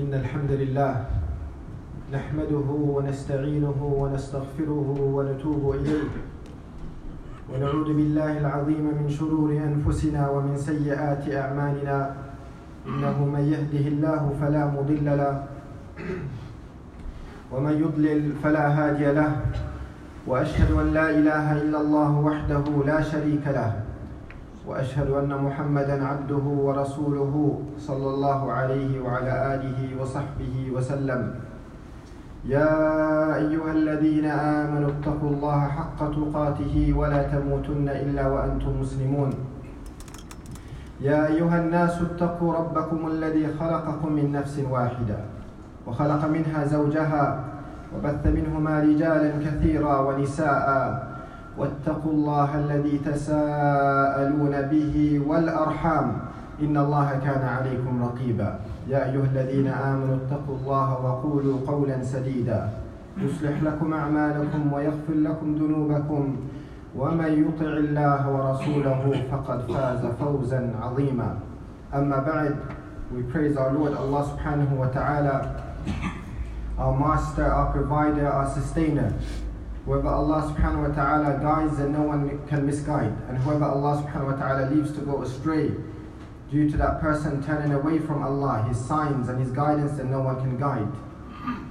إن الحمد لله نحمده ونستعينه ونستغفره ونتوب إليه. ونعوذ بالله العظيم من شرور أنفسنا ومن سيئات أعمالنا. إنه من يهده الله فلا مضل له. ومن يضلل فلا هادي له. وأشهد أن لا إله إلا الله وحده لا شريك له. وأشهد أن محمدا عبده ورسوله صلى الله عليه وعلى آله وصحبه وسلم. يا أيها الذين آمنوا اتقوا الله حق تقاته ولا تموتن إلا وأنتم مسلمون. يا أيها الناس اتقوا ربكم الذي خلقكم من نفس واحدة وخلق منها زوجها وبث منهما رجالا كثيرا ونساء واتقوا الله الذي تساءلون به والأرحام. إن الله كان عليكم رقيبا. يا أيها الذين آمنوا اتقوا الله وقولوا قولا سديدا. يصلح لكم أعمالكم ويغفر لكم ذنوبكم. ومن يطع الله ورسوله فقد فاز فوزا عظيما. أما بعد we praise our Lord Allah subhanahu wa ta'ala our master our provider our sustainer. Whoever Allah subhanahu wa ta'ala guides then no one can misguide. And whoever Allah subhanahu wa ta'ala leaves to go astray due to that person turning away from Allah, His signs and His guidance then no one can guide.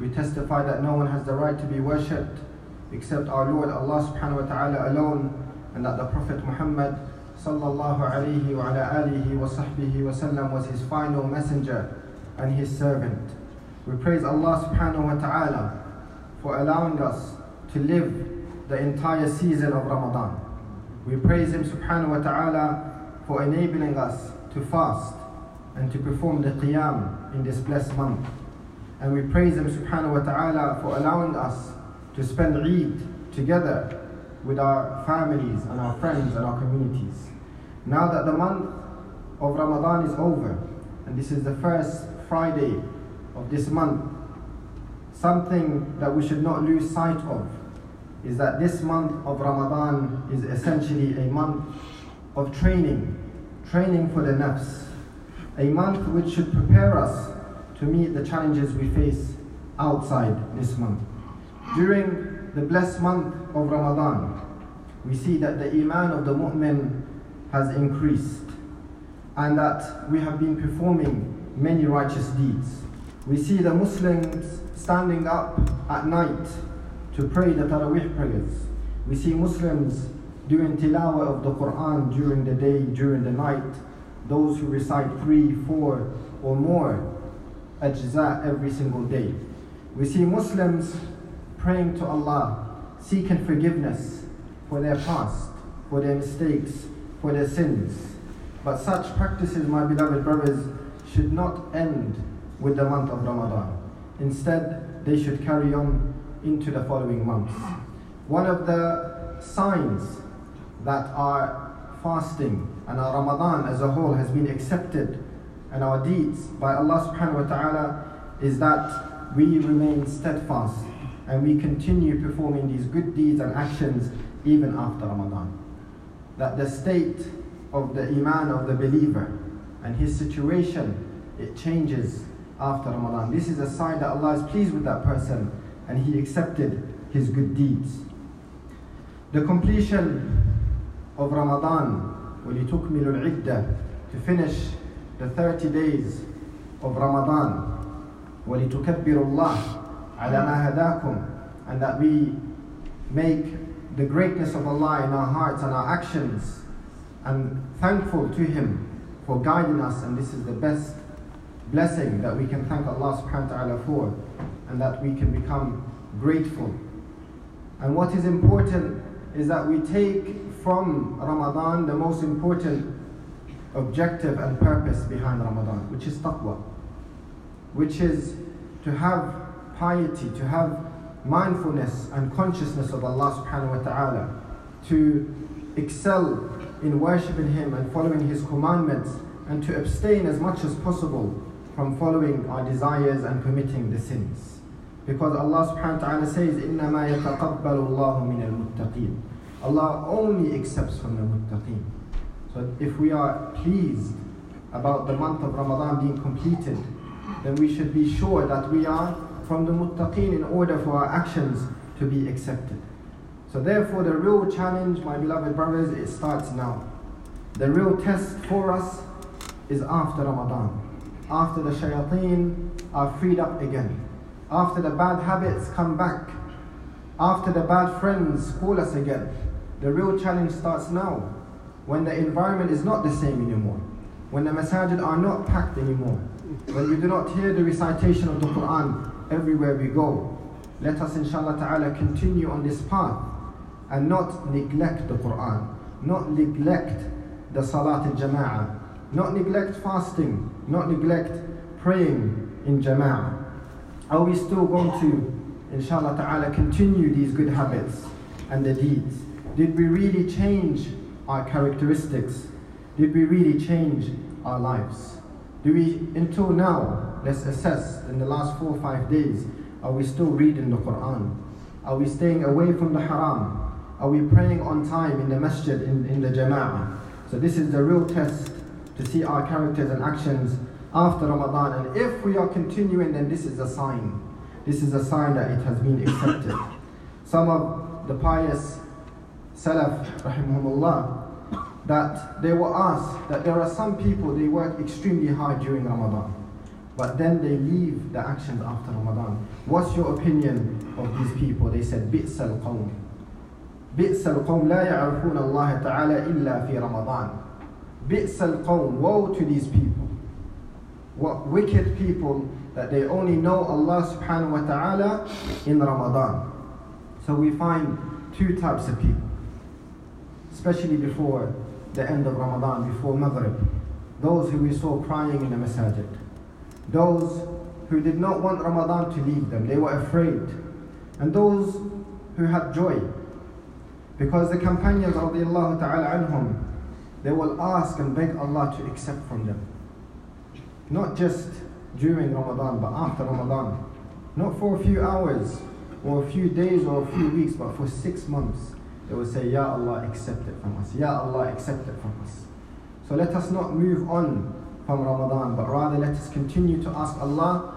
We testify that no one has the right to be worshipped except our Lord Allah subhanahu wa ta'ala alone and that the Prophet Muhammad sallallahu alayhi wa ala alihi wa sahbihi wa sallam was his final messenger and his servant. We praise Allah subhanahu wa ta'ala for allowing us to live the entire season of Ramadan. We praise Him subhanahu wa ta'ala for enabling us to fast and to perform the qiyam in this blessed month. And we praise Him subhanahu wa ta'ala for allowing us to spend Eid together with our families and our friends and our communities. Now that the month of Ramadan is over, and this is the first Friday of this month, something that we should not lose sight of is that this month of Ramadan is essentially a month of training, training for the nafs, a month which should prepare us to meet the challenges we face outside this month. During the blessed month of Ramadan, we see that the iman of the mu'min has increased and that we have been performing many righteous deeds. We see the Muslims standing up at night to pray the Taraweeh prayers. We see Muslims doing tilawah of the Quran during the day, during the night. Those who recite three, four, or more ajza every single day. We see Muslims praying to Allah, seeking forgiveness for their past, for their mistakes, for their sins. But such practices, my beloved brothers, should not end with the month of Ramadan. Instead, they should carry on into the following months. One of the signs that our fasting and our Ramadan as a whole has been accepted and our deeds by Allah subhanahu wa ta'ala is that we remain steadfast and we continue performing these good deeds and actions even after Ramadan. That the state of the iman of the believer and his situation it changes after Ramadan. This is a sign that Allah is pleased with that person and he accepted his good deeds. The completion of Ramadan, وَلِتُكْمِلُ الْعِدَّةِ to finish the 30 days of Ramadan, وَلِتُكَبِّرُ اللَّهِ عَلَى مَا هَدَاكُمْ and that we make the greatness of Allah in our hearts and our actions and thankful to Him for guiding us and this is the best blessing that we can thank Allah subhanahu wa ta'ala for and that we can become grateful. And what is important is that we take from Ramadan the most important objective and purpose behind Ramadan, which is taqwa, which is to have piety, to have mindfulness and consciousness of Allah subhanahu wa ta'ala, to excel in worshipping Him and following His commandments, and to abstain as much as possible from following our desires and committing the sins. Because Allah subhanahu wa ta'ala says, إِنَّمَا يَتَقَبَّلُ اللَّهُ مِنَ الْمُتَّقِينَ Allah only accepts from the muttaqeen. So if we are pleased about the month of Ramadan being completed, then we should be sure that we are from the muttaqeen in order for our actions to be accepted. So therefore the real challenge, my beloved brothers, it starts now. The real test for us is after Ramadan. After the shayateen are freed up again. After the bad habits come back. After the bad friends call us again. The real challenge starts now. When the environment is not the same anymore. When the masajid are not packed anymore. When we do not hear the recitation of the Quran everywhere we go. Let us inshallah ta'ala continue on this path and not neglect the Quran, not neglect the Salat al Jama'ah, not neglect fasting, not neglect praying in Jama'ah. Are we still going to, inshallah ta'ala, continue these good habits and the deeds? Did we really change our characteristics? Did we really change our lives? Do we, until now, let's assess in the last four or five days, are we still reading the Quran? Are we staying away from the haram? Are we praying on time in the masjid, in, in the jama'ah? So this is the real test to see our characters and actions after Ramadan. And if we are continuing, then this is a sign. This is a sign that it has been accepted. Some of the pious Salaf, rahimahumullah, that they were asked that there are some people, they work extremely hard during Ramadan. But then they leave the actions after Ramadan. What's your opinion of these people? They said, بئس القوم بئس القوم لا يعرفون الله تعالى إلا في رمضان بئس القوم Woe to these people what wicked people that they only know Allah subhanahu wa ta'ala in Ramadan. So we find two types of people Especially before the end of Ramadan, before Maghrib. Those who we saw crying in the masajid. Those who did not want Ramadan to leave them, they were afraid. And those who had joy. Because the companions ta'ala anhum, they will ask and beg Allah to accept from them. Not just during Ramadan, but after Ramadan. Not for a few hours, or a few days, or a few weeks, but for six months. They will say, Ya Allah, accept it from us. Ya Allah, accept it from us. So let us not move on from Ramadan, but rather let us continue to ask Allah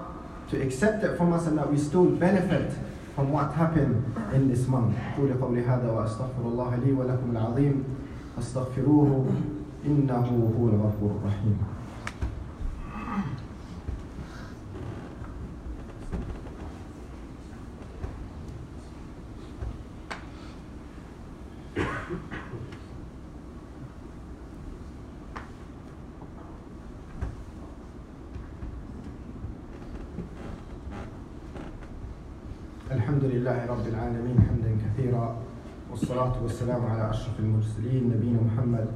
to accept it from us and that we still benefit from what happened in this month أقول قولي هذا وأستغفر الله لي ولكم العظيم فاستغفروه إنه هو الغفور الرحيم والصلاة والسلام على أشرف المرسلين نبينا محمد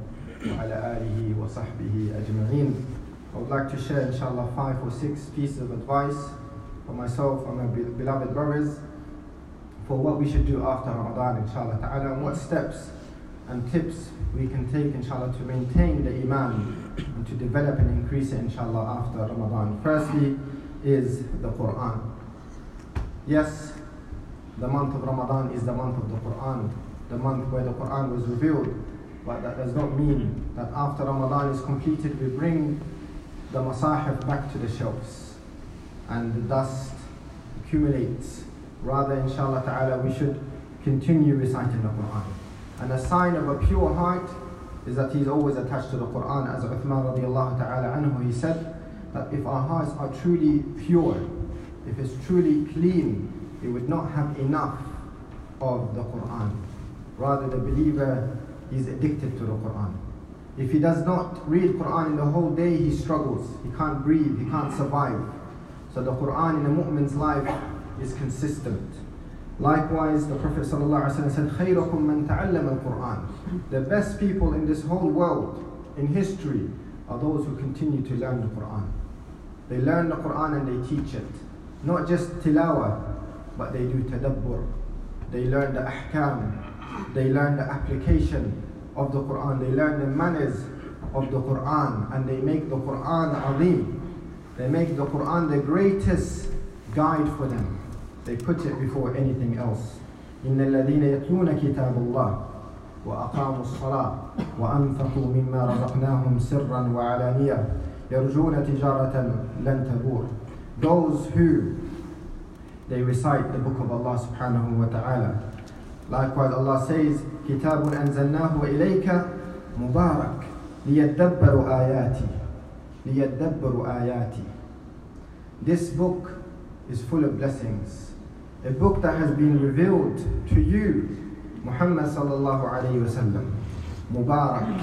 وعلى آله وصحبه أجمعين I would like to share inshallah five or six pieces of advice for myself and my beloved brothers for what we should do after Ramadan inshallah ta'ala and what steps and tips we can take inshallah to maintain the iman and to develop and increase it inshallah after Ramadan. Firstly is the Quran. Yes, the month of Ramadan is the month of the Quran, the month where the Quran was revealed. But that does not mean that after Ramadan is completed, we bring the masahif back to the shelves and the dust accumulates. Rather, inshallah ta'ala, we should continue reciting the Quran. And a sign of a pure heart is that he's always attached to the Quran. As Uthman radiallahu ta'ala anhu, he said that if our hearts are truly pure, if it's truly clean, it would not have enough of the Quran. Rather, the believer is addicted to the Quran. If he does not read Quran in the whole day, he struggles. He can't breathe, he can't survive. So the Quran in a mu'min's life is consistent. Likewise, the Prophet ﷺ said, خَيْرَكُمْ مَنْ تَعَلَّمَ الْقُرْآنِ The best people in this whole world, in history, are those who continue to learn the Quran. They learn the Quran and they teach it. Not just tilawah, but they do tadabbur. They learn the ahkam. They learn the application of the Quran. They learn the manners of the Quran and they make the Quran azim. They make the Quran the greatest guide for them. They put it before anything else. إن الذين يتلون كتاب الله وأقاموا الصلاة وأنفقوا مما رزقناهم سرا وعلانية يرجون تجارة لن تبور those who they recite the book of Allah subhanahu wa ta'ala. Likewise Allah says, كتاب أنزلناه إليك مبارك ليدبروا آياتي ليدبروا آياتي This book is full of blessings. A book that has been revealed to you, Muhammad sallallahu alayhi wasallam. Mubarak,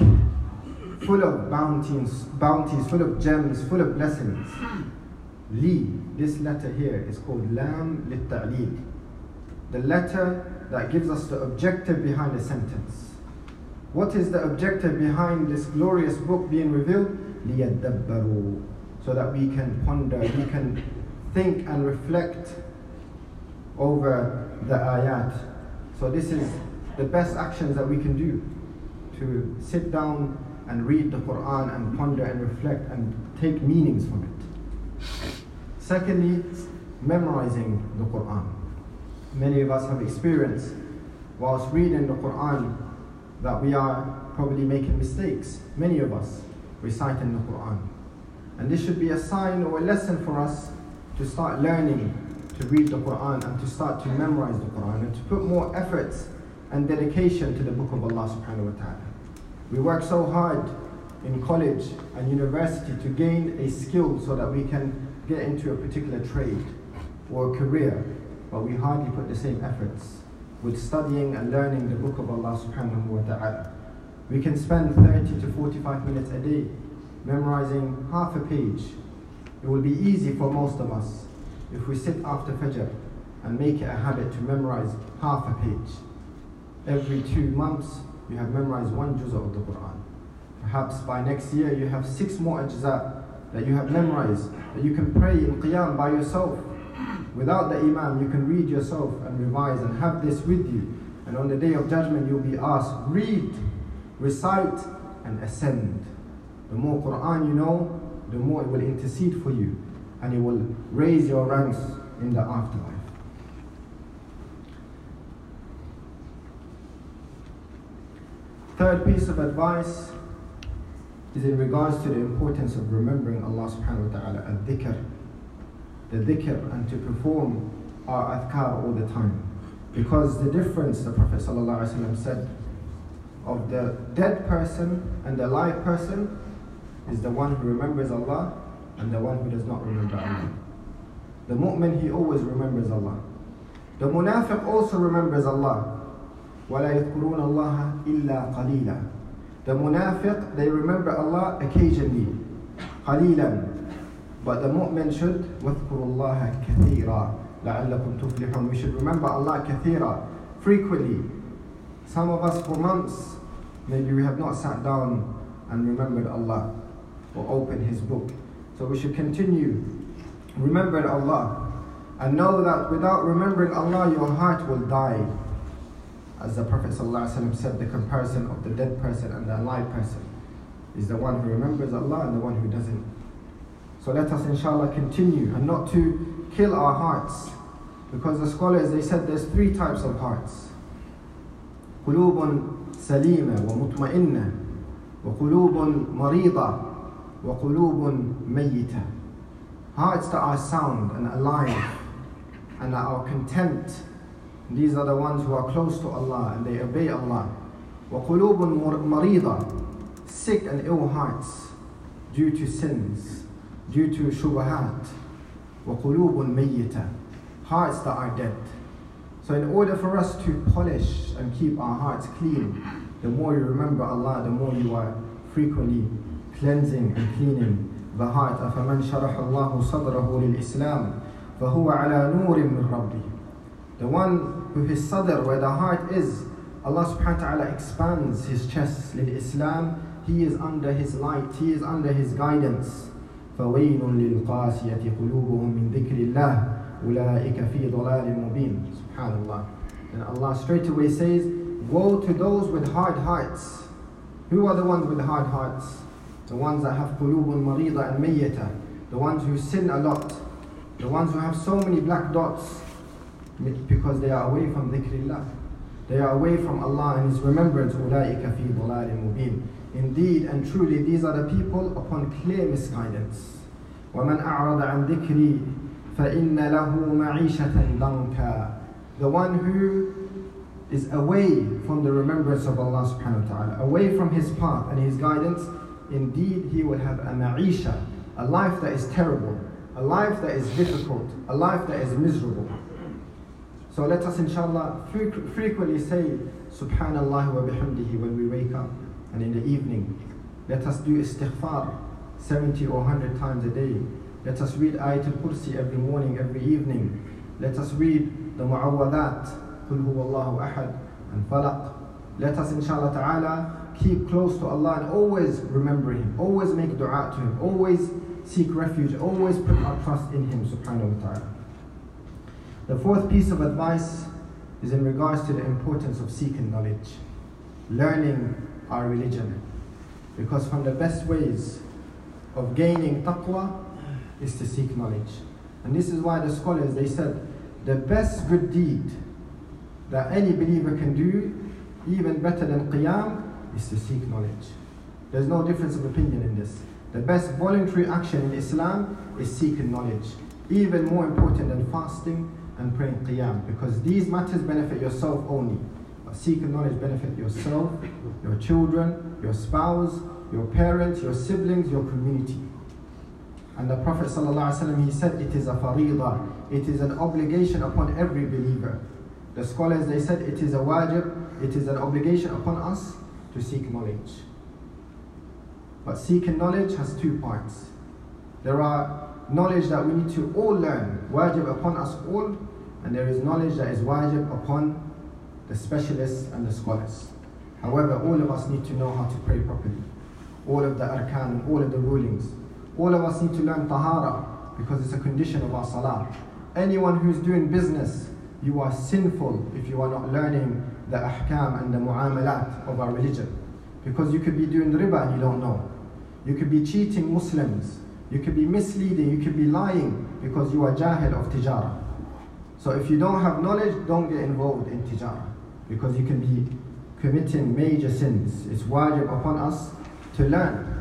full of bounties, bounties, full of gems, full of blessings. Li, this letter here is called Lam lit The letter that gives us the objective behind a sentence. What is the objective behind this glorious book being revealed? لِيَدَّبَّرُوا So that we can ponder, we can think and reflect over the ayat. So this is the best actions that we can do to sit down and read the Quran and ponder and reflect and take meanings from it. Secondly, memorizing the Quran. Many of us have experienced whilst reading the Quran that we are probably making mistakes. Many of us reciting the Quran. And this should be a sign or a lesson for us to start learning to read the Quran and to start to memorize the Quran and to put more efforts and dedication to the book of Allah subhanahu wa ta'ala. We work so hard in college and university to gain a skill so that we can get into a particular trade or career, but we hardly put the same efforts with studying and learning the book of Allah subhanahu wa ta'ala. We can spend 30 to 45 minutes a day memorizing half a page. It will be easy for most of us if we sit after Fajr and make it a habit to memorize half a page. Every two months, you have memorized one juz of the Quran. Perhaps by next year, you have six more ajza that you have memorized, that you can pray in qiyam by yourself. Without the imam, you can read yourself and revise and have this with you. And on the day of judgment, you'll be asked, read, recite, and ascend. The more Quran you know, the more it will intercede for you and it will raise your ranks in the afterlife. Third piece of advice is in regards to the importance of remembering Allah subhanahu wa ta'ala, al-dhikr, the dhikr, and to perform our adhkar all the time. Because the difference, the Prophet ﷺ said, of the dead person and the live person is the one who remembers Allah and the one who does not remember Allah. The mu'min, he always remembers Allah. The munafiq also remembers Allah. وَلَا يَذْكُرُونَ اللَّهَ إِلَّا قَلِيلًا The munafiq, they remember Allah occasionally, قَلِيلًا But the mu'min should وَاذْكُرُوا اللَّهَ كَثِيرًا لَعَلَّكُمْ تُفْلِحُونَ We should remember Allah كثيرا, frequently. Some of us for months, maybe we have not sat down and remembered Allah or open His book. So we should continue remembering Allah and know that without remembering Allah, your heart will die. As the Prophet ﷺ said, the comparison of the dead person and the alive person is the one who remembers Allah and the one who doesn't. So let us inshallah continue and not to kill our hearts. Because the scholars they said there's three types of hearts. قلوب سليمة ومطمئنة وقلوب مريضة وَقُلُوبٌ مَيِّتَةٌ Hearts that are sound and alive and that are content. These are the ones who are close to Allah and they obey Allah. وَقُلُوبٌ مَرِيضَةٌ Sick and ill hearts due to sins, due to shubahat. وَقُلُوبٌ مَيِّتَةٌ Hearts that are dead. So in order for us to polish and keep our hearts clean, the more you remember Allah, the more you are frequently cleansing and cleaning the heart. أفمن شرح الله صدره للإسلام فهو على نور من ربه. The one who his sadr, where the heart is, Allah subhanahu wa ta'ala expands his chest للإسلام. He is under his light, he is under his guidance. فويل للقاسية قلوبهم من ذكر الله أولئك في ضلال مبين سبحان الله and Allah straight away says woe to those with hard hearts who are the ones with hard hearts the ones that have qulubun marida and mayyata, the ones who sin a lot, the ones who have so many black dots because they are away from dhikrillah. They are away from Allah and His remembrance. أُولَٰئِكَ فِي ضَلَالٍ مُبِينٍ Indeed and truly these are the people upon clear misguidance. وَمَنْ أَعْرَضَ عَنْ ذِكْرِي فإن له معيشة ضنكا The one who is away from the remembrance of Allah subhanahu wa ta'ala, away from his path and his guidance, indeed he will have a ma'isha, a life that is terrible, a life that is difficult, a life that is miserable. So let us inshallah frequently say subhanallah wa bihamdihi when we wake up and in the evening. Let us do istighfar 70 or 100 times a day. Let us read Ayatul Kursi every morning, every evening. Let us read the Mu'awwadat, Qul Allahu Ahad, and Falaq. Let us inshallah ta'ala keep close to Allah and always remember Him, always make dua to Him, always seek refuge, always put our trust in Him subhanahu wa ta'ala. The fourth piece of advice is in regards to the importance of seeking knowledge, learning our religion. Because from the best ways of gaining taqwa is to seek knowledge. And this is why the scholars they said the best good deed that any believer can do, even better than qiyam, is to seek knowledge. There's no difference of opinion in this. The best voluntary action in Islam is seeking knowledge. Even more important than fasting and praying qiyam because these matters benefit yourself only. Seeking knowledge benefit yourself, your children, your spouse, your parents, your siblings, your community. And the Prophet ﷺ, he said it is a faridah, it is an obligation upon every believer. The scholars they said it is a wajib, it is an obligation upon us to seek knowledge. But seeking knowledge has two parts. There are knowledge that we need to all learn, wajib upon us all, and there is knowledge that is wajib upon the specialists and the scholars. However, all of us need to know how to pray properly. All of the arkan, all of the rulings. All of us need to learn tahara because it's a condition of our salah. Anyone who's doing business, you are sinful if you are not learning the ahkam and the mu'amalat of our religion. Because you could be doing riba and you don't know. You could be cheating Muslims you could be misleading, you could be lying because you are jahil of tijara. So if you don't have knowledge, don't get involved in tijara because you can be committing major sins. It's wajib upon us to learn.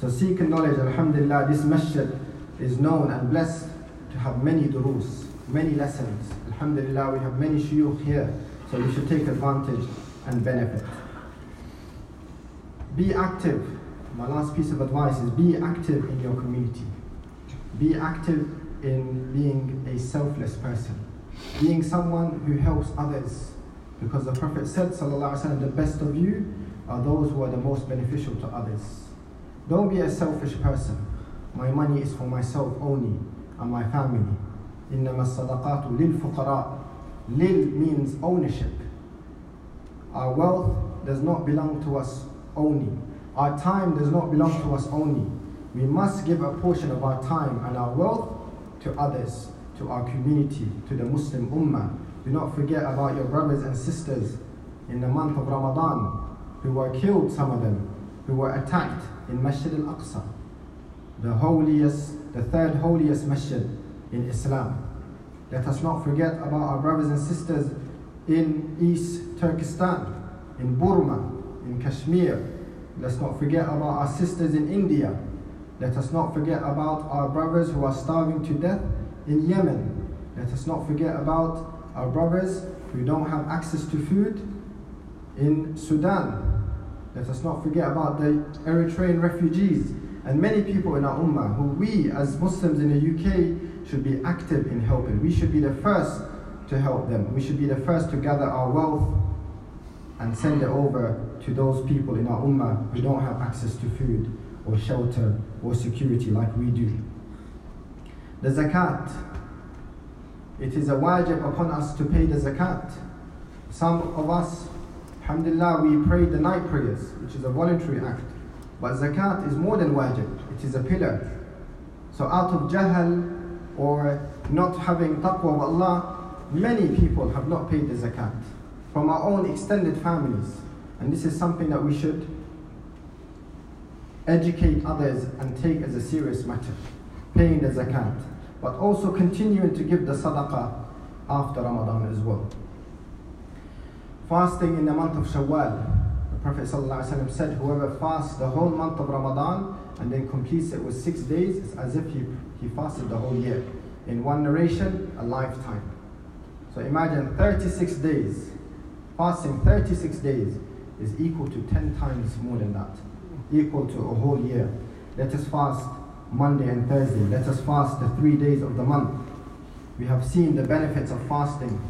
So seeking knowledge, alhamdulillah, this masjid is known and blessed to have many durus, many lessons. Alhamdulillah, we have many shuyukh here, so we should take advantage and benefit. Be active my last piece of advice is be active in your community. Be active in being a selfless person, being someone who helps others. Because the Prophet said, Wasallam, the best of you are those who are the most beneficial to others. Don't be a selfish person. My money is for myself only and my family. إنما الصدقات للفقراء. Lil means ownership. Our wealth does not belong to us only. Our time does not belong to us only. We must give a portion of our time and our wealth to others, to our community, to the Muslim Ummah. Do not forget about your brothers and sisters in the month of Ramadan who were killed, some of them, who were attacked in Masjid al-Aqsa, the holiest, the third holiest masjid in Islam. Let us not forget about our brothers and sisters in East Turkestan, in Burma, in Kashmir, Let's not forget about our sisters in India. Let us not forget about our brothers who are starving to death in Yemen. Let us not forget about our brothers who don't have access to food in Sudan. Let us not forget about the Eritrean refugees and many people in our ummah who we as Muslims in the UK should be active in helping. We should be the first to help them. We should be the first to gather our wealth and send it over to those people in our ummah who don't have access to food or shelter or security like we do. The zakat. It is a wajib upon us to pay the zakat. Some of us, alhamdulillah, we pray the night prayers, which is a voluntary act. But zakat is more than wajib, it is a pillar. So out of jahal or not having taqwa of Allah, many people have not paid the zakat from our own extended families. And this is something that we should educate others and take as a serious matter, paying the zakat, but also continuing to give the sadaqah after Ramadan as well. Fasting in the month of Shawwal. The Prophet ﷺ said, Whoever fasts the whole month of Ramadan and then completes it with six days, it's as if he, he fasted the whole year. In one narration, a lifetime. So imagine 36 days. Fasting 36 days is equal to 10 times more than that, equal to a whole year. Let us fast Monday and Thursday. Let us fast the three days of the month. We have seen the benefits of fasting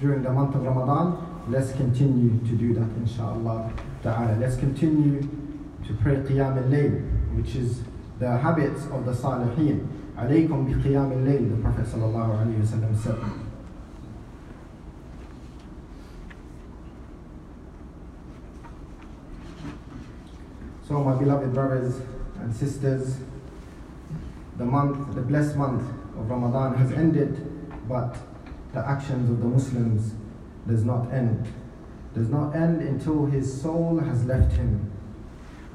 during the month of Ramadan. Let's continue to do that, inshallah ta'ala. Let's continue to pray Qiyam al-Layl, which is the habits of the Salihin. Alaykum bi Qiyam al-Layl, the Prophet sallallahu alayhi wa said. So, my beloved brothers and sisters, the month, the blessed month of Ramadan has ended, but the actions of the Muslims does not end. Does not end until his soul has left him.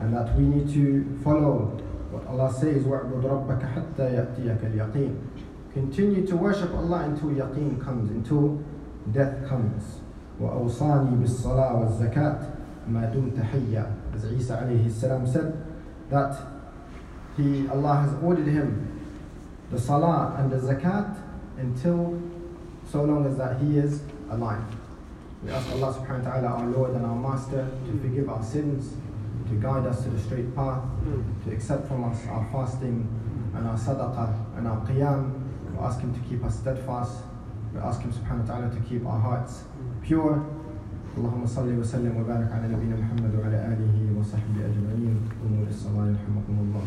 And that we need to follow what Allah says, وَعْبُدْ رَبَّكَ حَتَّى يَأْتِيَكَ الْيَقِينَ Continue to worship Allah until yaqeen comes, until death comes. وَأَوْصَانِي بِالصَّلَاةِ وَالزَّكَاةِ مَا دُمْتَ حَيًّا As Isa alayhi salam said, that he, Allah has ordered him the salah and the zakat until so long as that he is alive. We ask Allah subhanahu wa ta'ala, our Lord and our Master, to forgive our sins, to guide us to the straight path, to accept from us our fasting and our sadaqah and our qiyam. We ask Him to keep us steadfast. We ask Him subhanahu wa ta'ala to keep our hearts pure. اللهم صل وسلم وبارك على نبينا محمد وعلى آله وصحبه أجمعين. قوموا للصلاه يرحمكم الله.